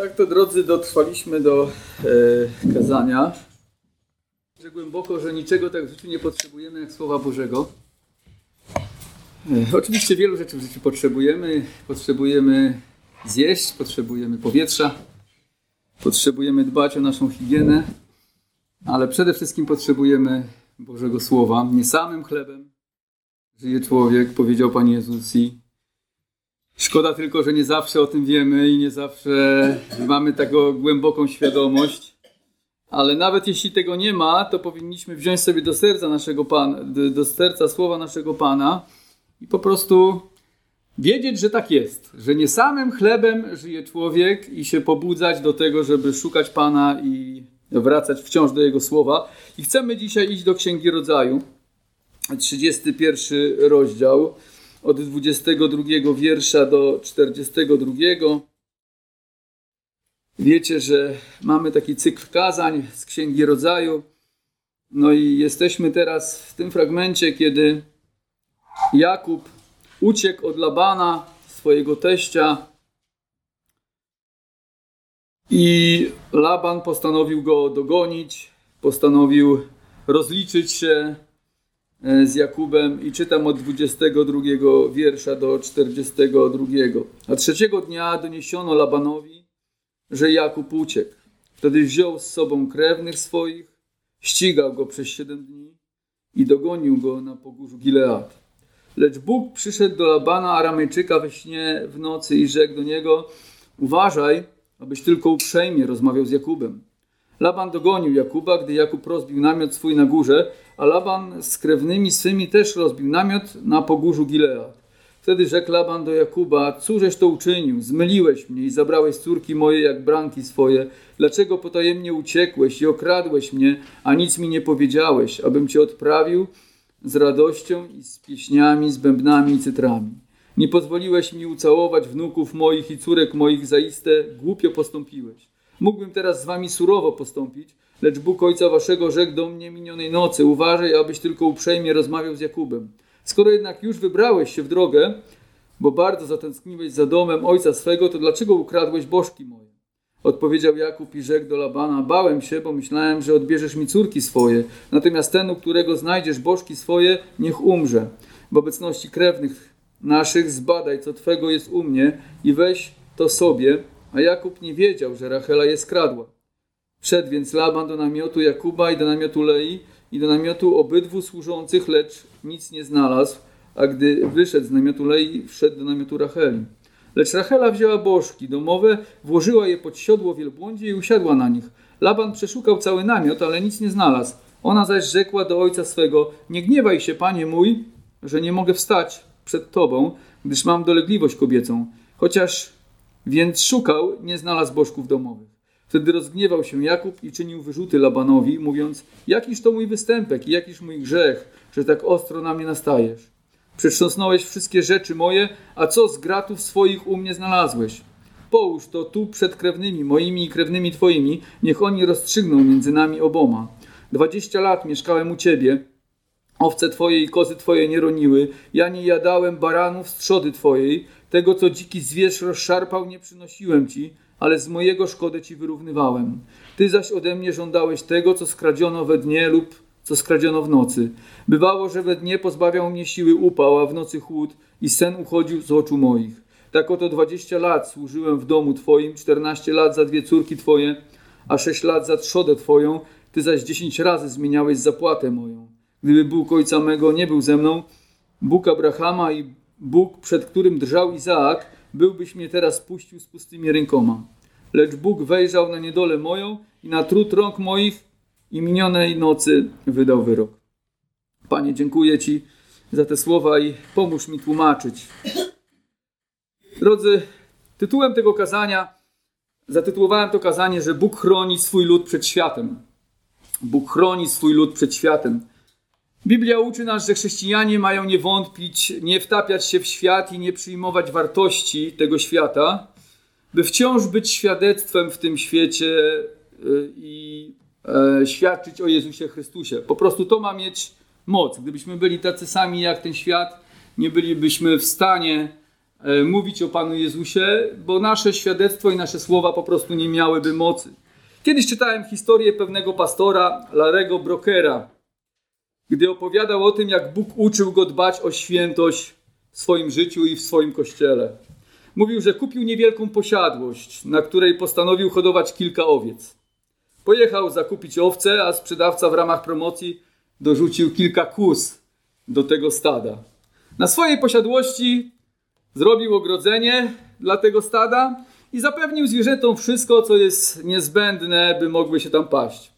Tak to drodzy, dotrwaliśmy do e, kazania. Że głęboko, że niczego tak w życiu nie potrzebujemy jak Słowa Bożego. E, oczywiście wielu rzeczy w życiu potrzebujemy. Potrzebujemy zjeść, potrzebujemy powietrza, potrzebujemy dbać o naszą higienę, ale przede wszystkim potrzebujemy Bożego Słowa. Nie samym chlebem żyje człowiek, powiedział Pan Jezus i Szkoda tylko, że nie zawsze o tym wiemy i nie zawsze mamy taką głęboką świadomość. Ale nawet jeśli tego nie ma, to powinniśmy wziąć sobie do serca naszego Pana, do serca słowa naszego Pana i po prostu wiedzieć, że tak jest, że nie samym chlebem żyje człowiek i się pobudzać do tego, żeby szukać Pana i wracać wciąż do Jego słowa. I chcemy dzisiaj iść do Księgi Rodzaju, 31 rozdział od 22 wiersza do 42. Wiecie, że mamy taki cykl kazań z Księgi Rodzaju. No i jesteśmy teraz w tym fragmencie, kiedy Jakub uciekł od Labana, swojego teścia, i Laban postanowił go dogonić, postanowił rozliczyć się z Jakubem i czytam od 22 wiersza do 42. A trzeciego dnia doniesiono Labanowi, że Jakub uciekł. Wtedy wziął z sobą krewnych swoich, ścigał go przez siedem dni i dogonił go na pogórzu Gilead. Lecz Bóg przyszedł do Labana Aramejczyka we śnie w nocy i rzekł do niego: Uważaj, abyś tylko uprzejmie rozmawiał z Jakubem. Laban dogonił Jakuba, gdy Jakub rozbił namiot swój na górze, a Laban z krewnymi swymi też rozbił namiot na pogórzu Gilead. Wtedy rzekł Laban do Jakuba, cóżeś to uczynił? Zmyliłeś mnie i zabrałeś córki moje jak branki swoje. Dlaczego potajemnie uciekłeś i okradłeś mnie, a nic mi nie powiedziałeś, abym cię odprawił z radością i z pieśniami, z bębnami i cytrami? Nie pozwoliłeś mi ucałować wnuków moich i córek moich, zaiste głupio postąpiłeś. Mógłbym teraz z wami surowo postąpić, lecz Bóg Ojca waszego rzekł do mnie minionej nocy, uważaj, abyś tylko uprzejmie rozmawiał z Jakubem. Skoro jednak już wybrałeś się w drogę, bo bardzo zatęskniłeś za domem ojca swego, to dlaczego ukradłeś bożki moje? Odpowiedział Jakub i rzekł do Labana, bałem się, bo myślałem, że odbierzesz mi córki swoje, natomiast ten, u którego znajdziesz bożki swoje, niech umrze. W obecności krewnych naszych zbadaj, co twego jest u mnie i weź to sobie, a Jakub nie wiedział, że Rachela je skradła. Wszedł więc Laban do namiotu Jakuba i do namiotu Lei i do namiotu obydwu służących, lecz nic nie znalazł, a gdy wyszedł z namiotu Lei, wszedł do namiotu Racheli. Lecz Rachela wzięła bożki domowe, włożyła je pod siodło wielbłądzie i usiadła na nich. Laban przeszukał cały namiot, ale nic nie znalazł. Ona zaś rzekła do ojca swego: Nie gniewaj się, panie mój, że nie mogę wstać przed tobą, gdyż mam dolegliwość kobiecą. Chociaż więc szukał, nie znalazł bożków domowych. Wtedy rozgniewał się Jakub i czynił wyrzuty Labanowi, mówiąc: Jakiż to mój występek i jakiż mój grzech, że tak ostro na mnie nastajesz? Przetrząsnąłeś wszystkie rzeczy moje, a co z gratów swoich u mnie znalazłeś? Połóż to tu przed krewnymi moimi i krewnymi twoimi, niech oni rozstrzygną między nami oboma. Dwadzieścia lat mieszkałem u ciebie, owce twoje i kozy twoje nie roniły, ja nie jadałem baranów z trzody twojej, tego, co dziki zwierz rozszarpał, nie przynosiłem ci, ale z mojego szkody ci wyrównywałem. Ty zaś ode mnie żądałeś tego, co skradziono we dnie lub co skradziono w nocy. Bywało, że we dnie pozbawiał mnie siły upał, a w nocy chłód i sen uchodził z oczu moich. Tak oto dwadzieścia lat służyłem w domu Twoim, czternaście lat za dwie córki Twoje, a sześć lat za trzodę Twoją, Ty zaś dziesięć razy zmieniałeś zapłatę moją. Gdyby Bóg Ojca mego nie był ze mną, Bóg Abrahama i Bóg, przed którym drżał Izaak, byłbyś mnie teraz puścił z pustymi rękoma. Lecz Bóg wejrzał na niedolę moją i na trud rąk moich i minionej nocy wydał wyrok. Panie, dziękuję Ci za te słowa i pomóż mi tłumaczyć. Drodzy, tytułem tego kazania zatytułowałem to kazanie, że Bóg chroni swój lud przed światem. Bóg chroni swój lud przed światem. Biblia uczy nas, że chrześcijanie mają nie wątpić, nie wtapiać się w świat i nie przyjmować wartości tego świata, by wciąż być świadectwem w tym świecie y, i e, świadczyć o Jezusie Chrystusie. Po prostu to ma mieć moc. Gdybyśmy byli tacy sami jak ten świat, nie bylibyśmy w stanie e, mówić o Panu Jezusie, bo nasze świadectwo i nasze słowa po prostu nie miałyby mocy. Kiedyś czytałem historię pewnego pastora, Larego Brokera, gdy opowiadał o tym, jak Bóg uczył go dbać o świętość w swoim życiu i w swoim kościele. Mówił, że kupił niewielką posiadłość, na której postanowił hodować kilka owiec. Pojechał zakupić owce, a sprzedawca w ramach promocji dorzucił kilka kus do tego stada. Na swojej posiadłości zrobił ogrodzenie dla tego stada i zapewnił zwierzętom wszystko, co jest niezbędne, by mogły się tam paść.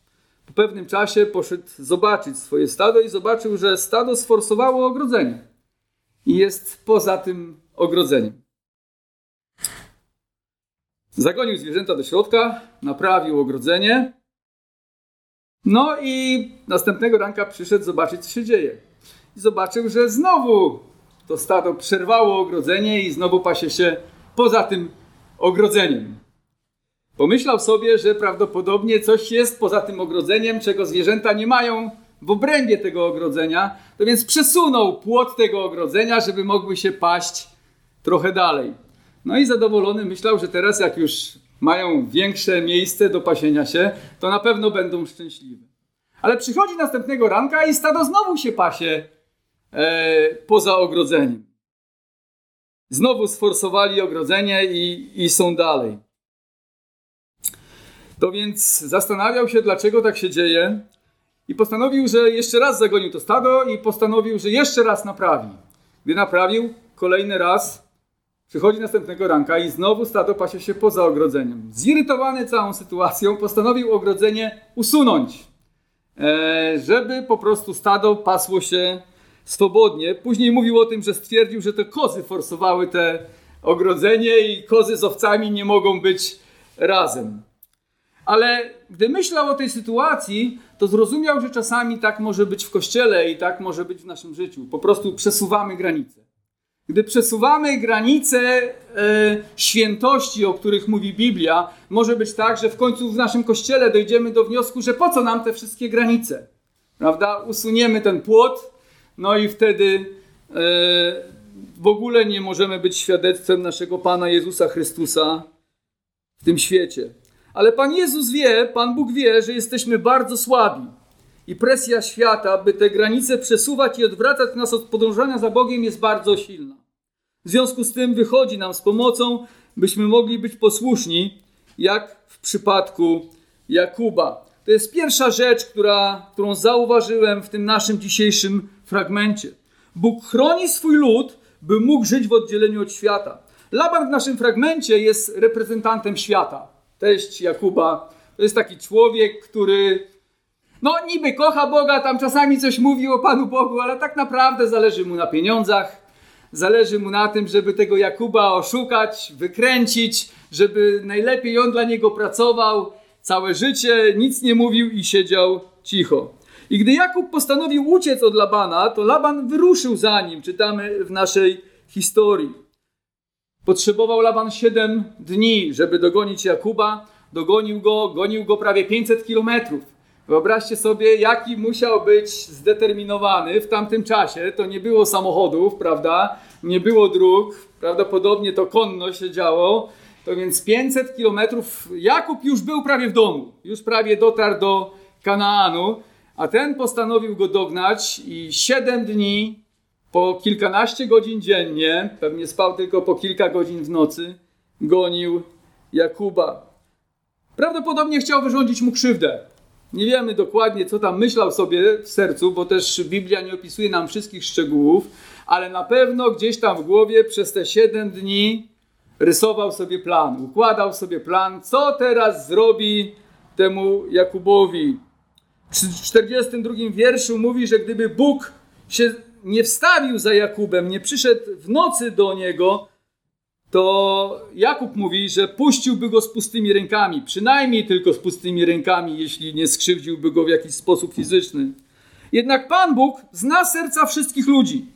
Po pewnym czasie poszedł zobaczyć swoje stado i zobaczył, że stado sforsowało ogrodzenie i jest poza tym ogrodzeniem. Zagonił zwierzęta do środka, naprawił ogrodzenie. No i następnego ranka przyszedł zobaczyć, co się dzieje. I zobaczył, że znowu to stado przerwało ogrodzenie i znowu pasie się poza tym ogrodzeniem. Pomyślał sobie, że prawdopodobnie coś jest poza tym ogrodzeniem, czego zwierzęta nie mają w obrębie tego ogrodzenia, to więc przesunął płot tego ogrodzenia, żeby mogły się paść trochę dalej. No i zadowolony myślał, że teraz jak już mają większe miejsce do pasienia się, to na pewno będą szczęśliwe. Ale przychodzi następnego ranka i stado znowu się pasie e, poza ogrodzeniem. Znowu sforsowali ogrodzenie i, i są dalej. To więc zastanawiał się, dlaczego tak się dzieje i postanowił, że jeszcze raz zagonił to stado i postanowił, że jeszcze raz naprawi. Gdy naprawił, kolejny raz przychodzi następnego ranka i znowu stado pasie się poza ogrodzeniem. Zirytowany całą sytuacją, postanowił ogrodzenie usunąć, e, żeby po prostu stado pasło się swobodnie. Później mówił o tym, że stwierdził, że to kozy forsowały te ogrodzenie i kozy z owcami nie mogą być razem. Ale gdy myślał o tej sytuacji, to zrozumiał, że czasami tak może być w kościele i tak może być w naszym życiu. Po prostu przesuwamy granice. Gdy przesuwamy granice e, świętości, o których mówi Biblia, może być tak, że w końcu w naszym kościele dojdziemy do wniosku, że po co nam te wszystkie granice? Prawda? Usuniemy ten płot, no i wtedy e, w ogóle nie możemy być świadectwem naszego Pana Jezusa Chrystusa w tym świecie. Ale Pan Jezus wie, Pan Bóg wie, że jesteśmy bardzo słabi. I presja świata, by te granice przesuwać i odwracać nas od podążania za Bogiem, jest bardzo silna. W związku z tym wychodzi nam z pomocą, byśmy mogli być posłuszni, jak w przypadku Jakuba. To jest pierwsza rzecz, która, którą zauważyłem w tym naszym dzisiejszym fragmencie. Bóg chroni swój lud, by mógł żyć w oddzieleniu od świata. Laban w naszym fragmencie jest reprezentantem świata. Teść Jakuba to jest taki człowiek, który no niby kocha Boga, tam czasami coś mówi o Panu Bogu, ale tak naprawdę zależy mu na pieniądzach, zależy mu na tym, żeby tego Jakuba oszukać, wykręcić, żeby najlepiej on dla niego pracował całe życie, nic nie mówił i siedział cicho. I gdy Jakub postanowił uciec od Labana, to Laban wyruszył za nim, czytamy w naszej historii. Potrzebował Laban 7 dni, żeby dogonić Jakuba. Dogonił go, gonił go prawie 500 kilometrów. Wyobraźcie sobie, jaki musiał być zdeterminowany w tamtym czasie. To nie było samochodów, prawda? Nie było dróg, prawdopodobnie to konno się działo. To więc 500 kilometrów. Jakub już był prawie w domu, już prawie dotarł do Kanaanu, a ten postanowił go dognać i 7 dni po kilkanaście godzin dziennie, pewnie spał tylko po kilka godzin w nocy, gonił Jakuba. Prawdopodobnie chciał wyrządzić mu krzywdę. Nie wiemy dokładnie, co tam myślał sobie w sercu, bo też Biblia nie opisuje nam wszystkich szczegółów, ale na pewno gdzieś tam w głowie przez te siedem dni rysował sobie plan, układał sobie plan, co teraz zrobi temu Jakubowi. W 42 wierszu mówi, że gdyby Bóg się nie wstawił za Jakubem, nie przyszedł w nocy do niego, to Jakub mówi, że puściłby go z pustymi rękami, przynajmniej tylko z pustymi rękami, jeśli nie skrzywdziłby go w jakiś sposób fizyczny. Jednak Pan Bóg zna serca wszystkich ludzi.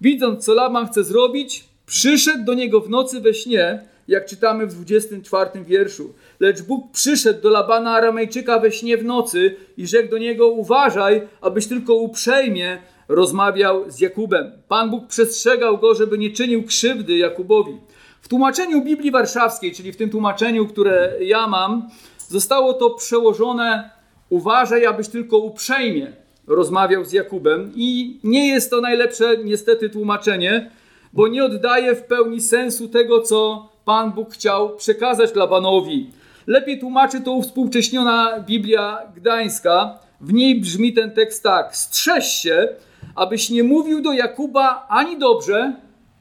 Widząc, co Laban chce zrobić, przyszedł do niego w nocy we śnie, jak czytamy w 24 wierszu. Lecz Bóg przyszedł do Labana Aramejczyka we śnie w nocy i rzekł do niego: Uważaj, abyś tylko uprzejmie rozmawiał z Jakubem. Pan Bóg przestrzegał go, żeby nie czynił krzywdy Jakubowi. W tłumaczeniu Biblii Warszawskiej, czyli w tym tłumaczeniu, które ja mam, zostało to przełożone uważaj, abyś tylko uprzejmie rozmawiał z Jakubem i nie jest to najlepsze niestety tłumaczenie, bo nie oddaje w pełni sensu tego, co Pan Bóg chciał przekazać Labanowi. Lepiej tłumaczy to uwspółcześniona Biblia Gdańska. W niej brzmi ten tekst tak: Strzeż się, abyś nie mówił do Jakuba ani dobrze,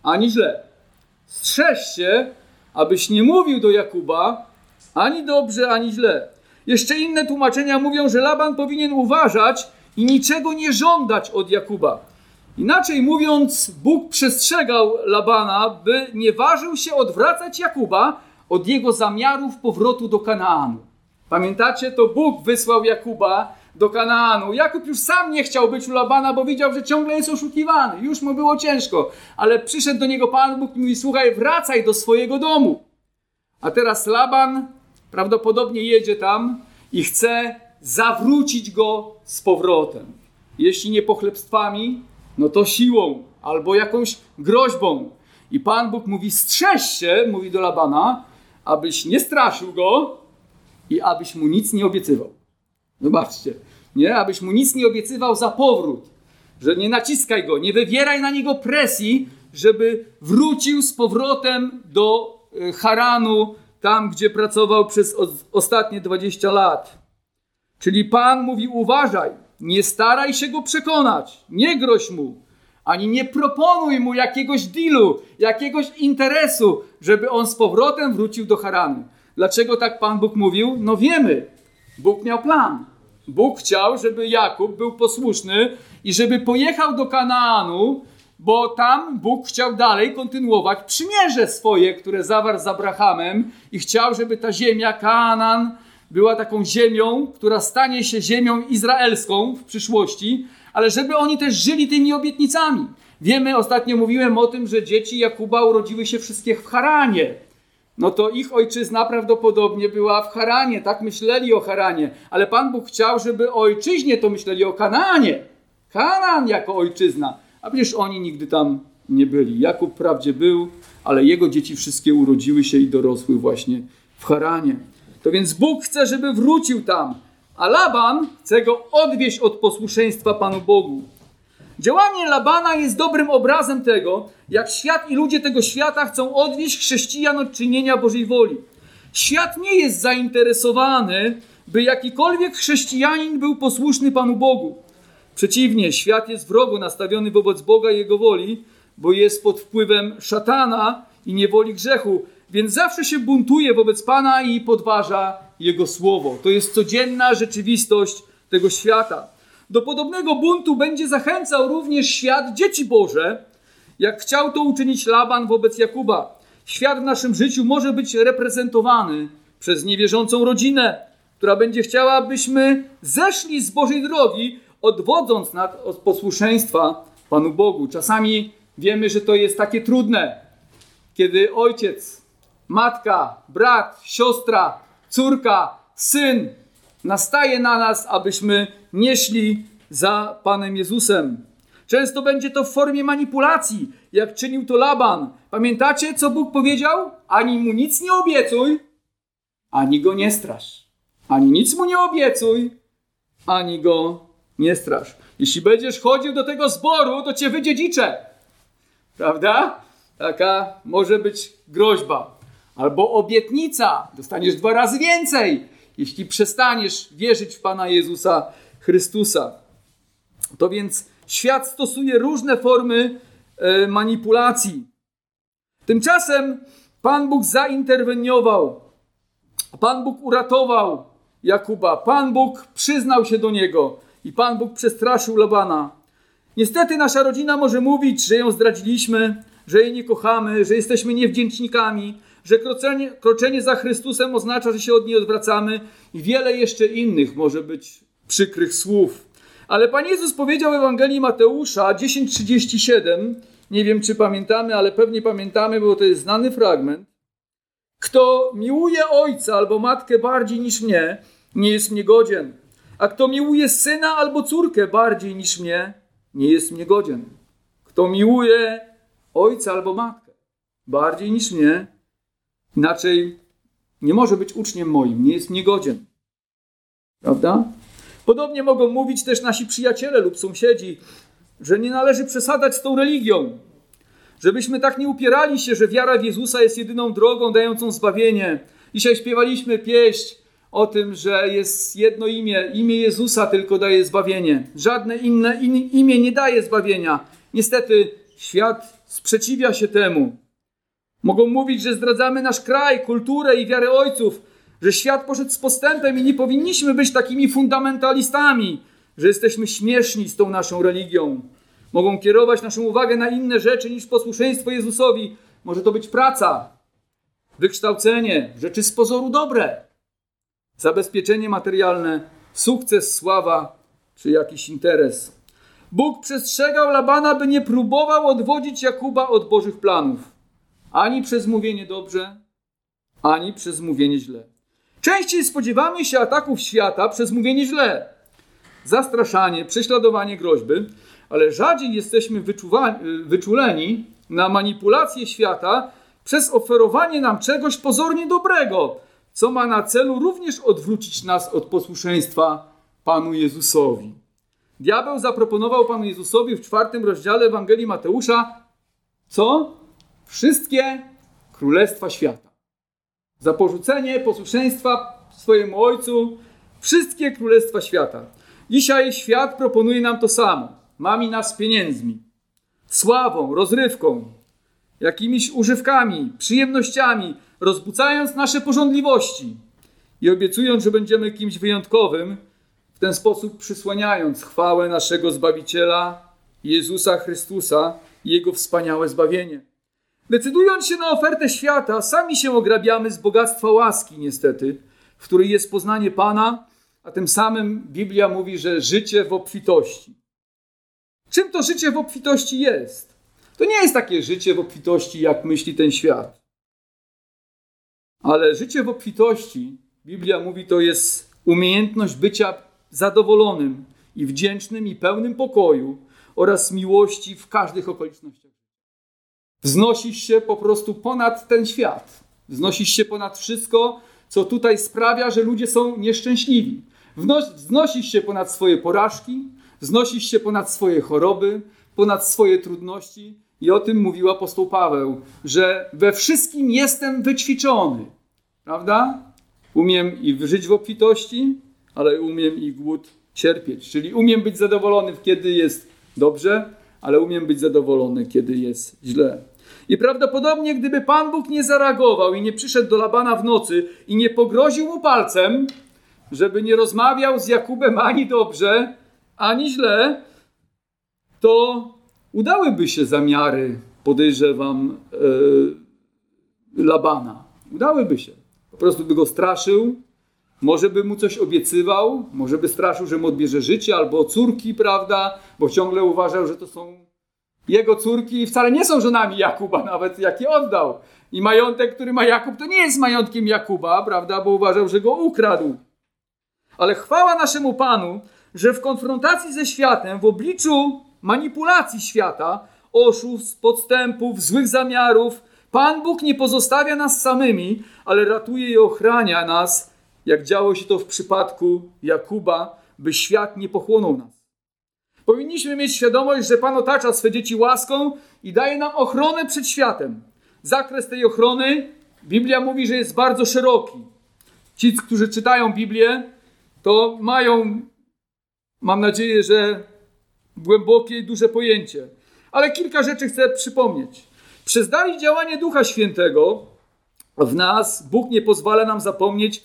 ani źle. Strzeż się, abyś nie mówił do Jakuba ani dobrze, ani źle. Jeszcze inne tłumaczenia mówią, że Laban powinien uważać i niczego nie żądać od Jakuba. Inaczej mówiąc, Bóg przestrzegał Labana, by nie ważył się odwracać Jakuba od jego zamiarów powrotu do Kanaanu. Pamiętacie, to Bóg wysłał Jakuba do Kanaanu. Jakub już sam nie chciał być u Labana, bo widział, że ciągle jest oszukiwany. Już mu było ciężko, ale przyszedł do niego Pan Bóg i mówi: Słuchaj, wracaj do swojego domu. A teraz Laban prawdopodobnie jedzie tam i chce zawrócić go z powrotem. Jeśli nie pochlebstwami, no to siłą albo jakąś groźbą. I Pan Bóg mówi: strzeż się, mówi do Labana, abyś nie straszył go i abyś mu nic nie obiecywał. Zobaczcie, nie? Abyś mu nic nie obiecywał za powrót. Że nie naciskaj go, nie wywieraj na niego presji, żeby wrócił z powrotem do e, Haranu, tam gdzie pracował przez ostatnie 20 lat. Czyli Pan mówi: uważaj, nie staraj się go przekonać, nie groź mu, ani nie proponuj mu jakiegoś dealu, jakiegoś interesu, żeby on z powrotem wrócił do Haranu. Dlaczego tak Pan Bóg mówił? No wiemy, Bóg miał plan. Bóg chciał, żeby Jakub był posłuszny i żeby pojechał do Kanaanu, bo tam Bóg chciał dalej kontynuować przymierze swoje, które zawarł z Abrahamem i chciał, żeby ta ziemia, Kanaan, była taką ziemią, która stanie się ziemią izraelską w przyszłości, ale żeby oni też żyli tymi obietnicami. Wiemy, ostatnio mówiłem o tym, że dzieci Jakuba urodziły się wszystkie w Haranie. No to ich ojczyzna prawdopodobnie była w Haranie, tak myśleli o Haranie, ale Pan Bóg chciał, żeby o ojczyźnie to myśleli o Kanaanie. Kanaan jako ojczyzna, a przecież oni nigdy tam nie byli. Jakub wprawdzie był, ale jego dzieci wszystkie urodziły się i dorosły właśnie w Haranie. To więc Bóg chce, żeby wrócił tam, a Laban chce go odwieść od posłuszeństwa Panu Bogu. Działanie Labana jest dobrym obrazem tego, jak świat i ludzie tego świata chcą odwieść chrześcijan od czynienia Bożej woli. Świat nie jest zainteresowany, by jakikolwiek chrześcijanin był posłuszny Panu Bogu. Przeciwnie, świat jest wrogo nastawiony wobec Boga i Jego woli, bo jest pod wpływem szatana i niewoli grzechu, więc zawsze się buntuje wobec Pana i podważa Jego słowo. To jest codzienna rzeczywistość tego świata. Do podobnego buntu będzie zachęcał również świat dzieci Boże, jak chciał to uczynić Laban wobec Jakuba. Świat w naszym życiu może być reprezentowany przez niewierzącą rodzinę, która będzie chciała, abyśmy zeszli z Bożej drogi, odwodząc nas od posłuszeństwa Panu Bogu. Czasami wiemy, że to jest takie trudne, kiedy ojciec, matka, brat, siostra, córka, syn nastaje na nas, abyśmy nie szli za Panem Jezusem. Często będzie to w formie manipulacji, jak czynił to Laban. Pamiętacie, co Bóg powiedział? Ani mu nic nie obiecuj, ani go nie strasz. Ani nic mu nie obiecuj, ani go nie strasz. Jeśli będziesz chodził do tego zboru, to cię wydziedziczę. Prawda? Taka może być groźba. Albo obietnica. Dostaniesz dwa razy więcej, jeśli przestaniesz wierzyć w Pana Jezusa Chrystusa. To więc świat stosuje różne formy e, manipulacji. Tymczasem Pan Bóg zainterweniował. Pan Bóg uratował Jakuba. Pan Bóg przyznał się do niego i Pan Bóg przestraszył Labana. Niestety nasza rodzina może mówić, że ją zdradziliśmy, że jej nie kochamy, że jesteśmy niewdzięcznikami, że kroczenie, kroczenie za Chrystusem oznacza, że się od niej odwracamy i wiele jeszcze innych może być przykrych słów. Ale Pan Jezus powiedział w Ewangelii Mateusza 10:37, nie wiem czy pamiętamy, ale pewnie pamiętamy, bo to jest znany fragment. Kto miłuje ojca albo matkę bardziej niż mnie, nie jest mnie godzien. A kto miłuje syna albo córkę bardziej niż mnie, nie jest mnie godzien. Kto miłuje ojca albo matkę bardziej niż mnie, inaczej nie może być uczniem moim, nie jest mnie godzien. Prawda? Podobnie mogą mówić też nasi przyjaciele lub sąsiedzi, że nie należy przesadzać z tą religią. Żebyśmy tak nie upierali się, że wiara w Jezusa jest jedyną drogą dającą zbawienie. Dzisiaj śpiewaliśmy pieśń o tym, że jest jedno imię, imię Jezusa tylko daje zbawienie. Żadne inne imię nie daje zbawienia. Niestety świat sprzeciwia się temu. Mogą mówić, że zdradzamy nasz kraj, kulturę i wiarę ojców, że świat poszedł z postępem i nie powinniśmy być takimi fundamentalistami, że jesteśmy śmieszni z tą naszą religią. Mogą kierować naszą uwagę na inne rzeczy niż posłuszeństwo Jezusowi. Może to być praca, wykształcenie, rzeczy z pozoru dobre, zabezpieczenie materialne, sukces, sława czy jakiś interes. Bóg przestrzegał Labana, by nie próbował odwodzić Jakuba od Bożych planów. Ani przez mówienie dobrze, ani przez mówienie źle. Częściej spodziewamy się ataków świata przez mówienie źle. Zastraszanie, prześladowanie, groźby, ale rzadziej jesteśmy wyczuleni na manipulację świata przez oferowanie nam czegoś pozornie dobrego, co ma na celu również odwrócić nas od posłuszeństwa Panu Jezusowi. Diabeł zaproponował Panu Jezusowi w czwartym rozdziale Ewangelii Mateusza co? Wszystkie królestwa świata. Za porzucenie posłuszeństwa swojemu Ojcu wszystkie królestwa świata. Dzisiaj świat proponuje nam to samo. Mami nas pieniędzmi, sławą, rozrywką, jakimiś używkami, przyjemnościami, rozbucając nasze porządliwości i obiecując, że będziemy kimś wyjątkowym, w ten sposób przysłaniając chwałę naszego Zbawiciela, Jezusa Chrystusa i Jego wspaniałe zbawienie. Decydując się na ofertę świata, sami się ograbiamy z bogactwa łaski, niestety, w której jest poznanie Pana, a tym samym Biblia mówi, że życie w obfitości. Czym to życie w obfitości jest? To nie jest takie życie w obfitości, jak myśli ten świat. Ale życie w obfitości, Biblia mówi, to jest umiejętność bycia zadowolonym i wdzięcznym i pełnym pokoju oraz miłości w każdych okolicznościach. Wznosisz się po prostu ponad ten świat. Wznosisz się ponad wszystko, co tutaj sprawia, że ludzie są nieszczęśliwi. Wznosisz się ponad swoje porażki, wznosisz się ponad swoje choroby, ponad swoje trudności. I o tym mówił apostoł Paweł, że we wszystkim jestem wyćwiczony. Prawda? Umiem i żyć w obfitości, ale umiem i głód cierpieć. Czyli umiem być zadowolony, kiedy jest dobrze, ale umiem być zadowolony, kiedy jest źle. I prawdopodobnie, gdyby Pan Bóg nie zareagował i nie przyszedł do Labana w nocy i nie pogroził mu palcem, żeby nie rozmawiał z Jakubem ani dobrze, ani źle, to udałyby się zamiary, podejrzewam, yy, Labana. Udałyby się. Po prostu by go straszył, może by mu coś obiecywał, może by straszył, że mu odbierze życie albo córki, prawda? Bo ciągle uważał, że to są jego córki wcale nie są żonami Jakuba, nawet jakie oddał. I majątek, który ma Jakub, to nie jest majątkiem Jakuba, prawda? Bo uważał, że go ukradł. Ale chwała naszemu Panu, że w konfrontacji ze światem, w obliczu manipulacji świata, oszustw, podstępów, złych zamiarów, Pan Bóg nie pozostawia nas samymi, ale ratuje i ochrania nas, jak działo się to w przypadku Jakuba, by świat nie pochłonął nas. Powinniśmy mieć świadomość, że Pan otacza swe dzieci łaską i daje nam ochronę przed światem. Zakres tej ochrony, Biblia mówi, że jest bardzo szeroki. Ci, którzy czytają Biblię, to mają, mam nadzieję, że głębokie i duże pojęcie. Ale kilka rzeczy chcę przypomnieć. Przez i działanie Ducha Świętego w nas Bóg nie pozwala nam zapomnieć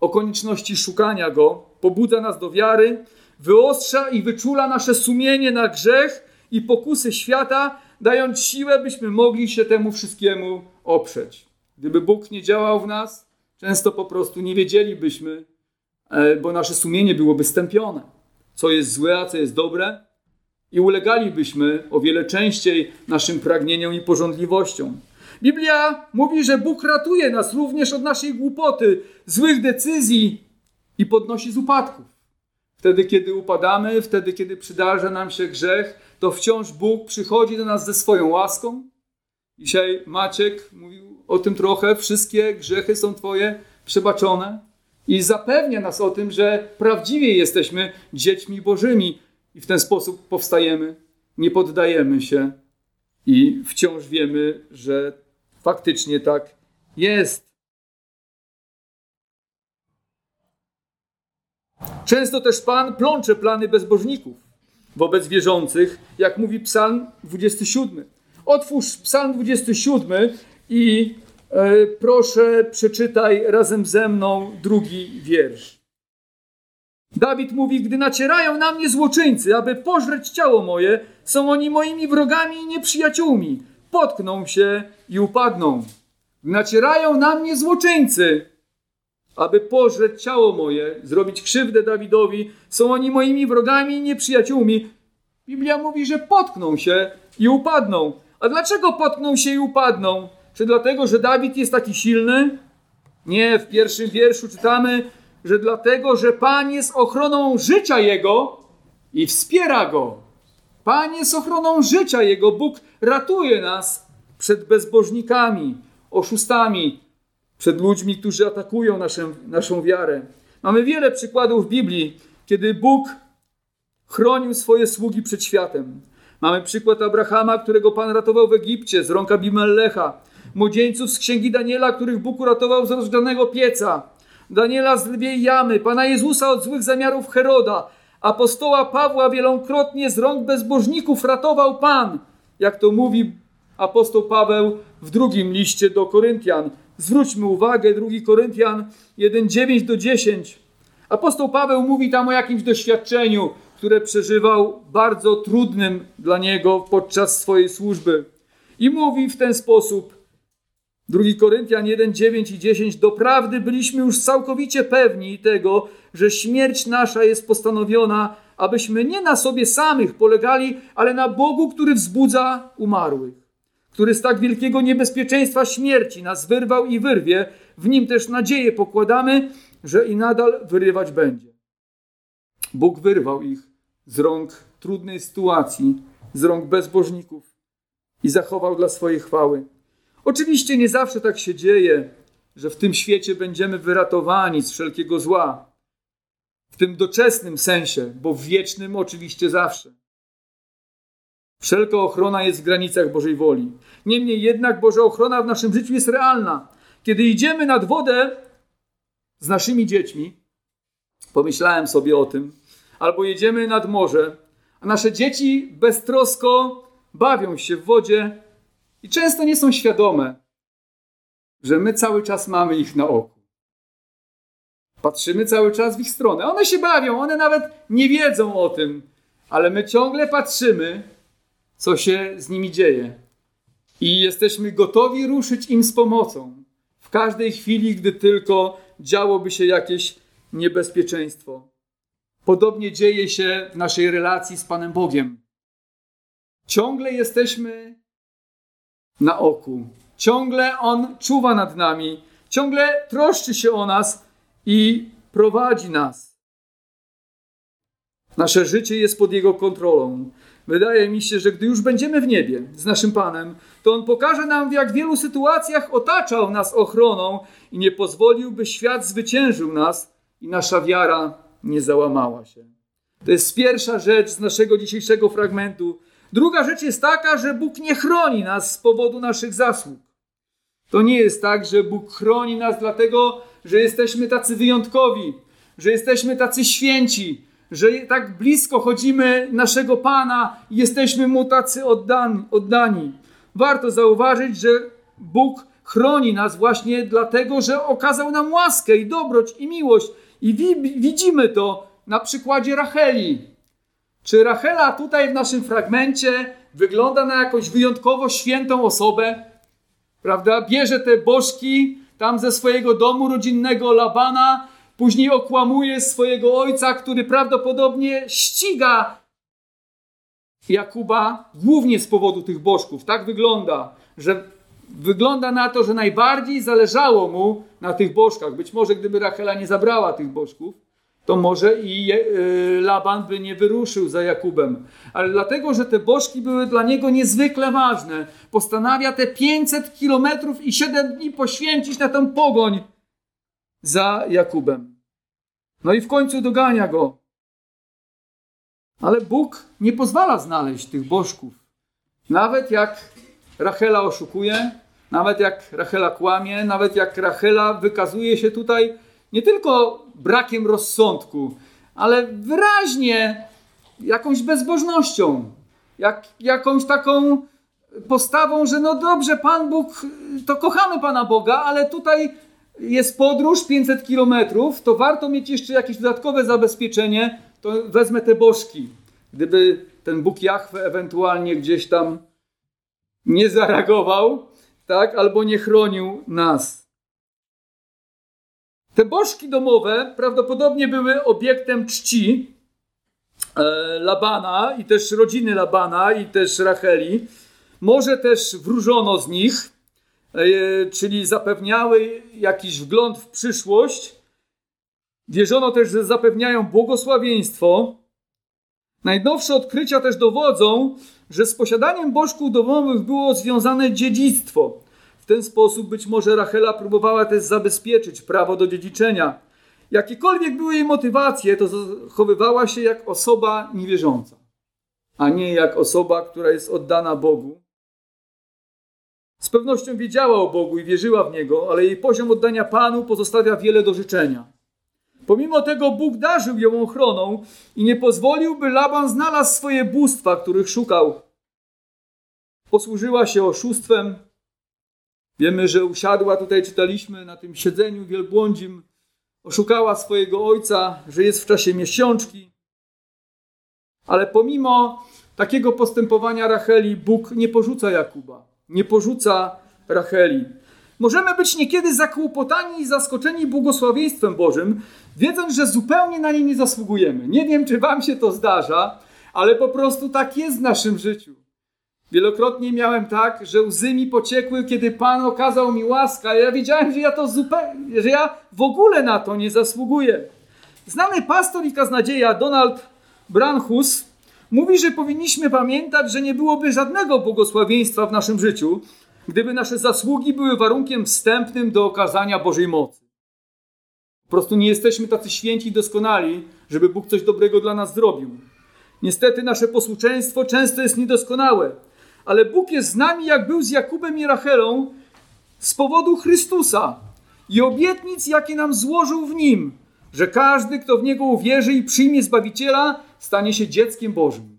o konieczności szukania Go, pobudza nas do wiary, wyostrza i wyczula nasze sumienie na grzech i pokusy świata, dając siłę, byśmy mogli się temu wszystkiemu oprzeć. Gdyby Bóg nie działał w nas, często po prostu nie wiedzielibyśmy, e, bo nasze sumienie byłoby stępione, co jest złe, a co jest dobre, i ulegalibyśmy o wiele częściej naszym pragnieniom i porządliwościom. Biblia mówi, że Bóg ratuje nas również od naszej głupoty, złych decyzji i podnosi z upadków. Wtedy, kiedy upadamy, wtedy, kiedy przydarza nam się grzech, to wciąż Bóg przychodzi do nas ze swoją łaską. Dzisiaj Maciek mówił o tym trochę. Wszystkie grzechy są Twoje przebaczone. I zapewnia nas o tym, że prawdziwie jesteśmy dziećmi Bożymi i w ten sposób powstajemy, nie poddajemy się i wciąż wiemy, że faktycznie tak jest. Często też Pan plącze plany bezbożników wobec wierzących, jak mówi Psalm 27. Otwórz Psalm 27 i e, proszę przeczytaj razem ze mną drugi wiersz. Dawid mówi: Gdy nacierają na mnie złoczyńcy, aby pożreć ciało moje, są oni moimi wrogami i nieprzyjaciółmi. Potkną się i upadną. Gdy nacierają na mnie złoczyńcy, aby pożreć ciało moje, zrobić krzywdę Dawidowi, są oni moimi wrogami i nieprzyjaciółmi. Biblia mówi, że potkną się i upadną. A dlaczego potkną się i upadną? Czy dlatego, że Dawid jest taki silny? Nie, w pierwszym wierszu czytamy, że dlatego, że Pan jest ochroną życia jego i wspiera go. Pan jest ochroną życia jego. Bóg ratuje nas przed bezbożnikami, oszustami, przed ludźmi, którzy atakują naszą, naszą wiarę. Mamy wiele przykładów w Biblii, kiedy Bóg chronił swoje sługi przed światem. Mamy przykład Abrahama, którego Pan ratował w Egipcie z rąk Abimelecha. Młodzieńców z księgi Daniela, których Bóg uratował z rozgrzanego pieca. Daniela z lwiej jamy. Pana Jezusa od złych zamiarów Heroda. Apostoła Pawła wielokrotnie z rąk bezbożników ratował Pan. Jak to mówi apostoł Paweł w drugim liście do Koryntian. Zwróćmy uwagę, 2 Koryntian 1, 9 do 10. Apostoł Paweł mówi tam o jakimś doświadczeniu, które przeżywał bardzo trudnym dla niego podczas swojej służby. I mówi w ten sposób, 2 Koryntian 1, 9 i 10, doprawdy byliśmy już całkowicie pewni tego, że śmierć nasza jest postanowiona, abyśmy nie na sobie samych polegali, ale na Bogu, który wzbudza umarłych, który z tak wielkiego niebezpieczeństwa śmierci nas wyrwał i wyrwie, w nim też nadzieję pokładamy, że i nadal wyrywać będzie. Bóg wyrwał ich z rąk trudnej sytuacji, z rąk bezbożników i zachował dla swojej chwały. Oczywiście nie zawsze tak się dzieje, że w tym świecie będziemy wyratowani z wszelkiego zła. W tym doczesnym sensie, bo w wiecznym oczywiście zawsze. Wszelka ochrona jest w granicach Bożej woli. Niemniej jednak Boża ochrona w naszym życiu jest realna. Kiedy idziemy nad wodę z naszymi dziećmi, pomyślałem sobie o tym, albo jedziemy nad morze, a nasze dzieci beztrosko bawią się w wodzie i często nie są świadome, że my cały czas mamy ich na oku. Patrzymy cały czas w ich stronę. One się bawią, one nawet nie wiedzą o tym, ale my ciągle patrzymy, co się z nimi dzieje. I jesteśmy gotowi ruszyć im z pomocą w każdej chwili, gdy tylko działoby się jakieś niebezpieczeństwo. Podobnie dzieje się w naszej relacji z Panem Bogiem. Ciągle jesteśmy na oku. Ciągle On czuwa nad nami, ciągle troszczy się o nas i prowadzi nas. Nasze życie jest pod Jego kontrolą. Wydaje mi się, że gdy już będziemy w niebie z naszym Panem, to On pokaże nam, w jak wielu sytuacjach otaczał nas ochroną i nie pozwolił, by świat zwyciężył nas i nasza wiara nie załamała się. To jest pierwsza rzecz z naszego dzisiejszego fragmentu. Druga rzecz jest taka, że Bóg nie chroni nas z powodu naszych zasług. To nie jest tak, że Bóg chroni nas dlatego, że jesteśmy tacy wyjątkowi, że jesteśmy tacy święci, że tak blisko chodzimy naszego Pana i jesteśmy Mu tacy oddani, oddani. Warto zauważyć, że Bóg chroni nas właśnie dlatego, że okazał nam łaskę i dobroć i miłość. I widzimy to na przykładzie Racheli. Czy Rachela tutaj w naszym fragmencie wygląda na jakąś wyjątkowo świętą osobę? Prawda? Bierze te bożki tam ze swojego domu rodzinnego Labana, później okłamuje swojego ojca, który prawdopodobnie ściga Jakuba głównie z powodu tych bożków. Tak wygląda, że wygląda na to, że najbardziej zależało mu na tych bożkach. Być może gdyby Rachela nie zabrała tych bożków, to może i y, Laban by nie wyruszył za Jakubem. Ale dlatego, że te bożki były dla niego niezwykle ważne, postanawia te 500 kilometrów i 7 dni poświęcić na tę pogoń za Jakubem. No i w końcu dogania go. Ale Bóg nie pozwala znaleźć tych bożków. Nawet jak Rachela oszukuje, nawet jak Rachela kłamie, nawet jak Rachela wykazuje się tutaj nie tylko brakiem rozsądku, ale wyraźnie jakąś bezbożnością, jak, jakąś taką postawą, że no dobrze, Pan Bóg, to kochamy Pana Boga, ale tutaj jest podróż 500 kilometrów, to warto mieć jeszcze jakieś dodatkowe zabezpieczenie, to wezmę te bożki. Gdyby ten Bóg Jachwę ewentualnie gdzieś tam nie zareagował, tak, albo nie chronił nas. Te bożki domowe prawdopodobnie były obiektem czci e, Labana i też rodziny Labana i też Racheli. Może też wróżono z nich, czyli zapewniały jakiś wgląd w przyszłość. Wierzono też, że zapewniają błogosławieństwo. Najnowsze odkrycia też dowodzą, że z posiadaniem bożków domowych było związane dziedzictwo. W ten sposób być może Rachela próbowała też zabezpieczyć prawo do dziedziczenia. Jakiekolwiek były jej motywacje, to zachowywała się jak osoba niewierząca, a nie jak osoba, która jest oddana Bogu. Z pewnością wiedziała o Bogu i wierzyła w Niego, ale jej poziom oddania Panu pozostawia wiele do życzenia. Pomimo tego Bóg darzył ją ochroną i nie pozwolił, by Laban znalazł swoje bóstwa, których szukał. Posłużyła się oszustwem. Wiemy, że usiadła, tutaj czytaliśmy, na tym siedzeniu wielbłądzim. Oszukała swojego ojca, że jest w czasie miesiączki. Ale pomimo takiego postępowania Racheli, Bóg nie porzuca Jakuba, nie porzuca Racheli. Możemy być niekiedy zakłopotani i zaskoczeni błogosławieństwem Bożym, wiedząc, że zupełnie na nie nie zasługujemy. Nie wiem, czy Wam się to zdarza, ale po prostu tak jest w naszym życiu. Wielokrotnie miałem tak, że łzy mi pociekły, kiedy Pan okazał mi łaskę. Ja wiedziałem, że ja to zupełnie, że ja w ogóle na to nie zasługuję. Znany pastor i kaznodzieja Donald Branhus mówi, że powinniśmy pamiętać, że nie byłoby żadnego błogosławieństwa w naszym życiu, gdyby nasze zasługi były warunkiem wstępnym do okazania Bożej mocy. Po prostu nie jesteśmy tacy święci i doskonali, żeby Bóg coś dobrego dla nas zrobił. Niestety nasze posłuszeństwo często jest niedoskonałe, ale Bóg jest z nami, jak był z Jakubem i Rachelą, z powodu Chrystusa i obietnic, jakie nam złożył w Nim, że każdy, kto w Niego uwierzy i przyjmie Zbawiciela, stanie się dzieckiem Bożym.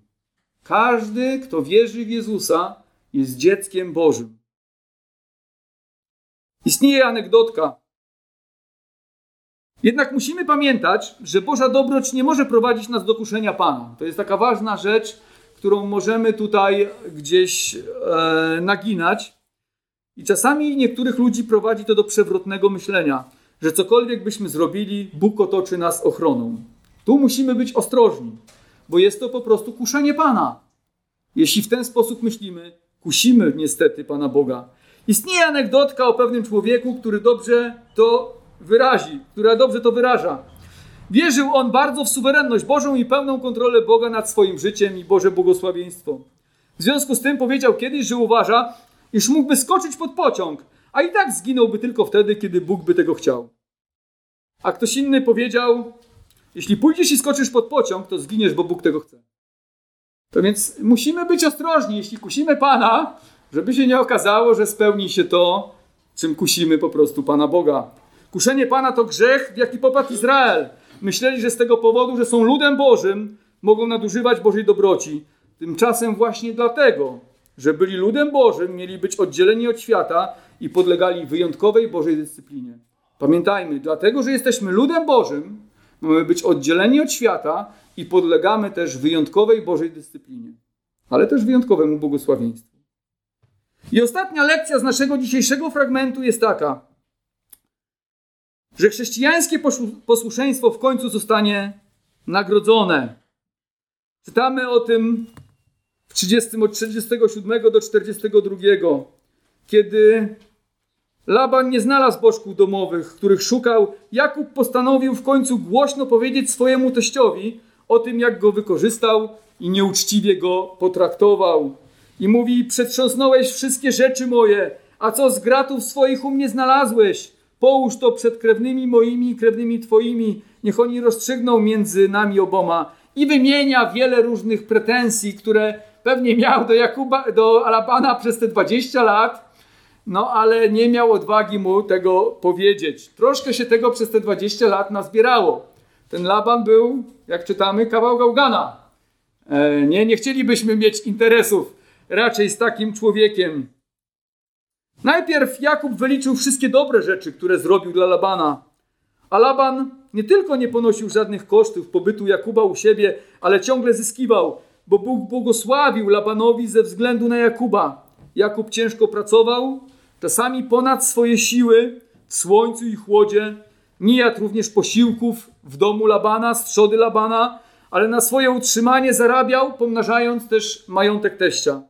Każdy, kto wierzy w Jezusa, jest dzieckiem Bożym. Istnieje anegdotka. Jednak musimy pamiętać, że Boża dobroć nie może prowadzić nas do kuszenia Pana. To jest taka ważna rzecz, którą możemy tutaj gdzieś e, naginać. I czasami niektórych ludzi prowadzi to do przewrotnego myślenia, że cokolwiek byśmy zrobili, Bóg otoczy nas ochroną. Tu musimy być ostrożni, bo jest to po prostu kuszenie Pana. Jeśli w ten sposób myślimy, kusimy niestety Pana Boga. Istnieje anegdotka o pewnym człowieku, który dobrze to wyrazi, która dobrze to wyraża. Wierzył on bardzo w suwerenność Bożą i pełną kontrolę Boga nad swoim życiem i Boże błogosławieństwo. W związku z tym powiedział kiedyś, że uważa, iż mógłby skoczyć pod pociąg, a i tak zginąłby tylko wtedy, kiedy Bóg by tego chciał. A ktoś inny powiedział, jeśli pójdziesz i skoczysz pod pociąg, to zginiesz, bo Bóg tego chce. To więc musimy być ostrożni, jeśli kusimy Pana, żeby się nie okazało, że spełni się to, czym kusimy po prostu Pana Boga. Kuszenie Pana to grzech, w jaki popadł Izrael. Myśleli, że z tego powodu, że są ludem Bożym, mogą nadużywać Bożej dobroci. Tymczasem właśnie dlatego, że byli ludem Bożym, mieli być oddzieleni od świata i podlegali wyjątkowej Bożej dyscyplinie. Pamiętajmy, dlatego, że jesteśmy ludem Bożym, mamy być oddzieleni od świata i podlegamy też wyjątkowej Bożej dyscyplinie, ale też wyjątkowemu błogosławieństwu. I ostatnia lekcja z naszego dzisiejszego fragmentu jest taka, że chrześcijańskie posłuszeństwo w końcu zostanie nagrodzone. Czytamy o tym 30, od 37 do 42, kiedy Laban nie znalazł bożków domowych, których szukał. Jakub postanowił w końcu głośno powiedzieć swojemu teściowi o tym, jak go wykorzystał i nieuczciwie go potraktował. I mówi: Przetrząsnąłeś wszystkie rzeczy moje, a co z gratów swoich u mnie znalazłeś? Połóż to przed krewnymi moimi i krewnymi twoimi, niech oni rozstrzygną między nami oboma. I wymienia wiele różnych pretensji, które pewnie miał do Jakuba, do Alabana przez te 20 lat, no ale nie miał odwagi mu tego powiedzieć. Troszkę się tego przez te 20 lat nazbierało. Ten Laban był, jak czytamy, kawał gałgana. E, nie, nie chcielibyśmy mieć interesów raczej z takim człowiekiem. Najpierw Jakub wyliczył wszystkie dobre rzeczy, które zrobił dla Labana. A Laban nie tylko nie ponosił żadnych kosztów pobytu Jakuba u siebie, ale ciągle zyskiwał, bo Bóg błogosławił Labanowi ze względu na Jakuba. Jakub ciężko pracował, czasami ponad swoje siły, w słońcu i chłodzie. Nie jadł również posiłków w domu Labana, z trzody Labana, ale na swoje utrzymanie zarabiał, pomnażając też majątek teścia.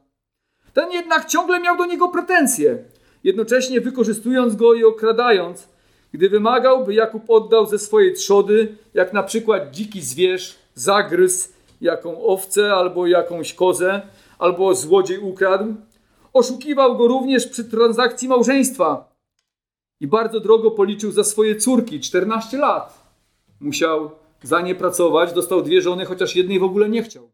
Ten jednak ciągle miał do niego pretensje, jednocześnie wykorzystując go i okradając, gdy wymagał, by Jakub oddał ze swojej trzody, jak na przykład dziki zwierz, zagryz, jaką owcę albo jakąś kozę, albo złodziej ukradł. Oszukiwał go również przy transakcji małżeństwa i bardzo drogo policzył za swoje córki 14 lat. Musiał za nie pracować, dostał dwie żony, chociaż jednej w ogóle nie chciał.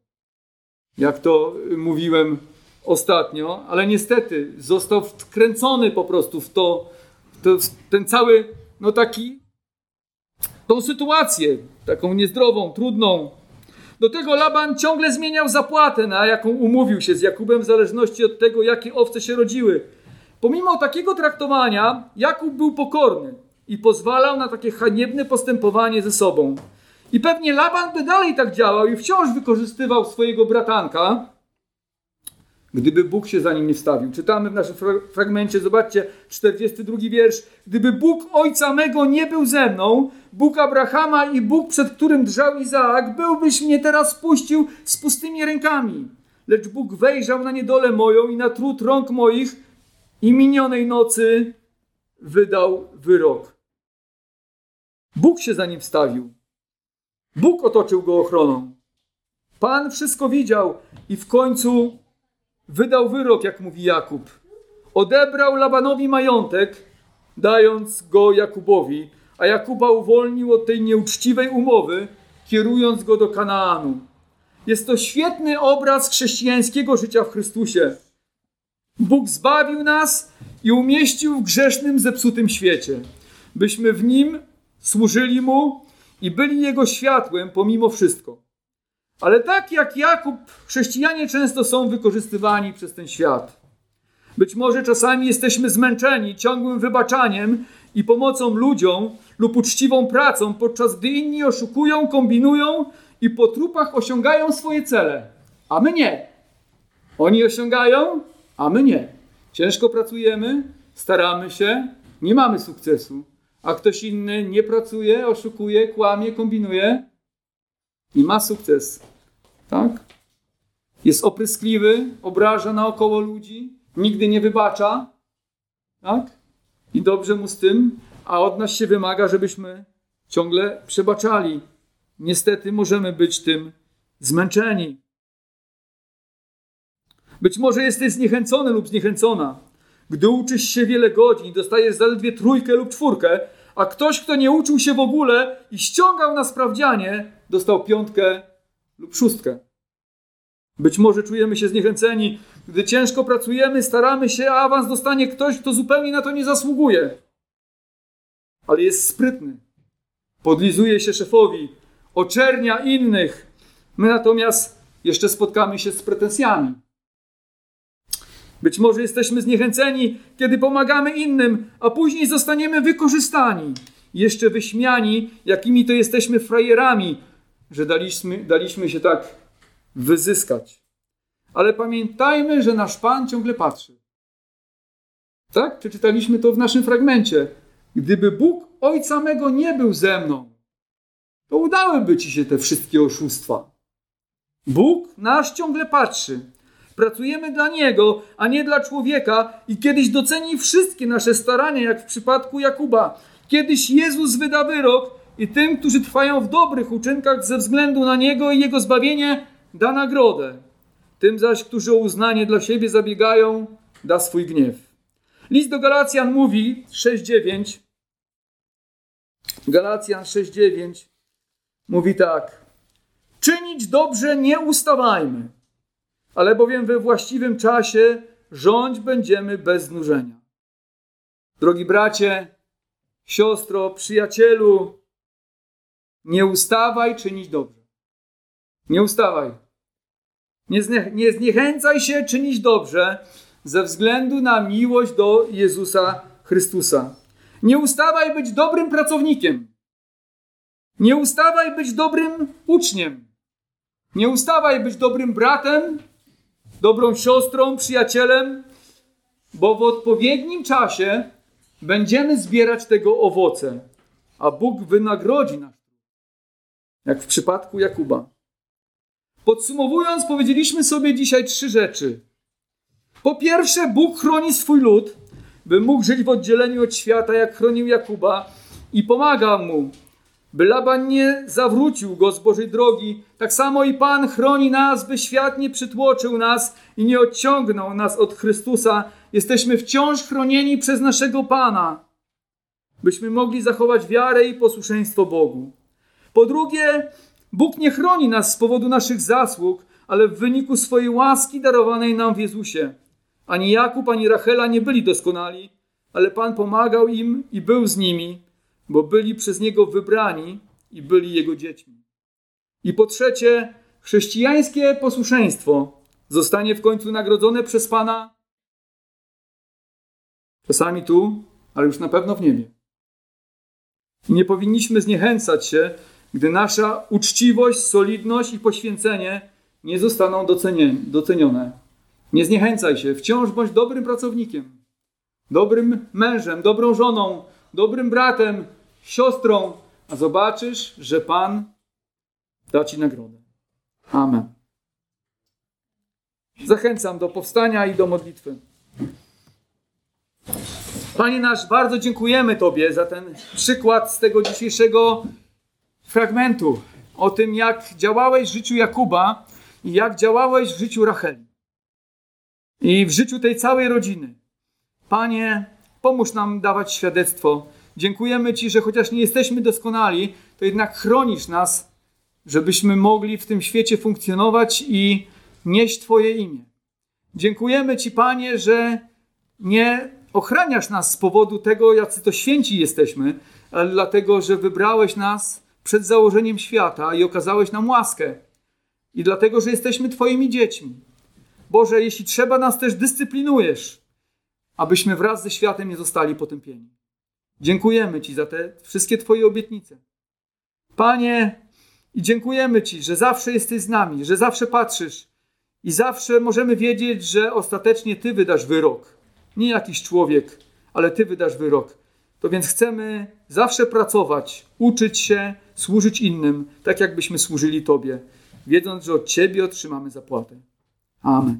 Jak to mówiłem ostatnio, ale niestety został wkręcony po prostu w to, to ten cały, no taki, tą sytuację, taką niezdrową, trudną. Do tego Laban ciągle zmieniał zapłatę, na jaką umówił się z Jakubem, w zależności od tego, jakie owce się rodziły. Pomimo takiego traktowania, Jakub był pokorny i pozwalał na takie haniebne postępowanie ze sobą. I pewnie Laban by dalej tak działał i wciąż wykorzystywał swojego bratanka, gdyby Bóg się za nim nie wstawił. Czytamy w naszym fragmencie, zobaczcie, 42 wiersz. Gdyby Bóg ojca mego nie był ze mną, Bóg Abrahama i Bóg, przed którym drżał Izaak, byłbyś mnie teraz spuścił z pustymi rękami. Lecz Bóg wejrzał na niedolę moją i na trud rąk moich i minionej nocy wydał wyrok. Bóg się za nim wstawił. Bóg otoczył go ochroną. Pan wszystko widział i w końcu wydał wyrok, jak mówi Jakub. Odebrał Labanowi majątek, dając go Jakubowi, a Jakuba uwolnił od tej nieuczciwej umowy, kierując go do Kanaanu. Jest to świetny obraz chrześcijańskiego życia w Chrystusie. Bóg zbawił nas i umieścił w grzesznym, zepsutym świecie, byśmy w nim służyli Mu i byli Jego światłem pomimo wszystko. Ale tak jak Jakub, chrześcijanie często są wykorzystywani przez ten świat. Być może czasami jesteśmy zmęczeni ciągłym wybaczaniem i pomocą ludziom lub uczciwą pracą, podczas gdy inni oszukują, kombinują i po trupach osiągają swoje cele, a my nie. Oni osiągają, a my nie. Ciężko pracujemy, staramy się, nie mamy sukcesu, a ktoś inny nie pracuje, oszukuje, kłamie, kombinuje i ma sukces. Tak? Jest opryskliwy, obraża naokoło ludzi, nigdy nie wybacza. Tak? I dobrze mu z tym, a od nas się wymaga, żebyśmy ciągle przebaczali. Niestety możemy być tym zmęczeni. Być może jesteś zniechęcony lub zniechęcona. Gdy uczysz się wiele godzin, dostajesz zaledwie trójkę lub czwórkę, a ktoś, kto nie uczył się w ogóle i ściągał na sprawdzianie, dostał piątkę lub szóstkę. Być może czujemy się zniechęceni, gdy ciężko pracujemy, staramy się, a awans dostanie ktoś, kto zupełnie na to nie zasługuje. Ale jest sprytny. Podlizuje się szefowi, oczernia innych. My natomiast jeszcze spotkamy się z pretensjami. Być może jesteśmy zniechęceni, kiedy pomagamy innym, a później zostaniemy wykorzystani, jeszcze wyśmiani, jakimi to jesteśmy frajerami, że daliśmy, daliśmy się tak wyzyskać. Ale pamiętajmy, że nasz Pan ciągle patrzy. Tak? Przeczytaliśmy to w naszym fragmencie. Gdyby Bóg Ojca mego nie był ze mną, to udałyby ci się te wszystkie oszustwa. Bóg nasz ciągle patrzy. Pracujemy dla Niego, a nie dla człowieka i kiedyś doceni wszystkie nasze starania, jak w przypadku Jakuba. Kiedyś Jezus wyda wyrok i tym, którzy trwają w dobrych uczynkach ze względu na Niego i Jego zbawienie, da nagrodę. Tym zaś, którzy o uznanie dla siebie zabiegają, da swój gniew. List do Galacjan mówi 6:9. Galacjan 6:9 mówi tak: Czynić dobrze nie ustawajmy, ale bowiem we właściwym czasie rządź będziemy bez znużenia. Drogi bracie, siostro, przyjacielu, nie ustawaj czynić dobrze. Nie ustawaj. Nie, znie, nie zniechęcaj się czynić dobrze ze względu na miłość do Jezusa Chrystusa. Nie ustawaj być dobrym pracownikiem. Nie ustawaj być dobrym uczniem. Nie ustawaj być dobrym bratem, dobrą siostrą, przyjacielem, bo w odpowiednim czasie będziemy zbierać tego owoce, a Bóg wynagrodzi nas. Jak w przypadku Jakuba. Podsumowując, powiedzieliśmy sobie dzisiaj trzy rzeczy. Po pierwsze, Bóg chroni swój lud, by mógł żyć w oddzieleniu od świata, jak chronił Jakuba i pomaga mu, by Laban nie zawrócił go z Bożej drogi. Tak samo i Pan chroni nas, by świat nie przytłoczył nas i nie odciągnął nas od Chrystusa. Jesteśmy wciąż chronieni przez naszego Pana, byśmy mogli zachować wiarę i posłuszeństwo Bogu. Po drugie, Bóg nie chroni nas z powodu naszych zasług, ale w wyniku swojej łaski darowanej nam w Jezusie. Ani Jakub, ani Rachela nie byli doskonali, ale Pan pomagał im i był z nimi, bo byli przez Niego wybrani i byli Jego dziećmi. I po trzecie, chrześcijańskie posłuszeństwo zostanie w końcu nagrodzone przez Pana czasami tu, ale już na pewno w niebie. I nie powinniśmy zniechęcać się, gdy nasza uczciwość, solidność i poświęcenie nie zostaną docenione. Nie zniechęcaj się, wciąż bądź dobrym pracownikiem, dobrym mężem, dobrą żoną, dobrym bratem, siostrą, a zobaczysz, że Pan da Ci nagrodę. Amen. Zachęcam do powstania i do modlitwy. Panie nasz, bardzo dziękujemy Tobie za ten przykład z tego dzisiejszego fragmentu o tym, jak działałeś w życiu Jakuba i jak działałeś w życiu Racheli i w życiu tej całej rodziny. Panie, pomóż nam dawać świadectwo. Dziękujemy Ci, że chociaż nie jesteśmy doskonali, to jednak chronisz nas, żebyśmy mogli w tym świecie funkcjonować i nieść Twoje imię. Dziękujemy Ci, Panie, że nie ochraniasz nas z powodu tego, jacy to święci jesteśmy, ale dlatego, że wybrałeś nas przed założeniem świata i okazałeś nam łaskę. I dlatego, że jesteśmy Twoimi dziećmi. Boże, jeśli trzeba, nas też dyscyplinujesz, abyśmy wraz ze światem nie zostali potępieni. Dziękujemy Ci za te wszystkie Twoje obietnice. Panie, i dziękujemy Ci, że zawsze jesteś z nami, że zawsze patrzysz i zawsze możemy wiedzieć, że ostatecznie Ty wydasz wyrok. Nie jakiś człowiek, ale Ty wydasz wyrok. To więc chcemy zawsze pracować, uczyć się, służyć innym, tak jakbyśmy służyli Tobie, wiedząc, że od Ciebie otrzymamy zapłatę. Amen.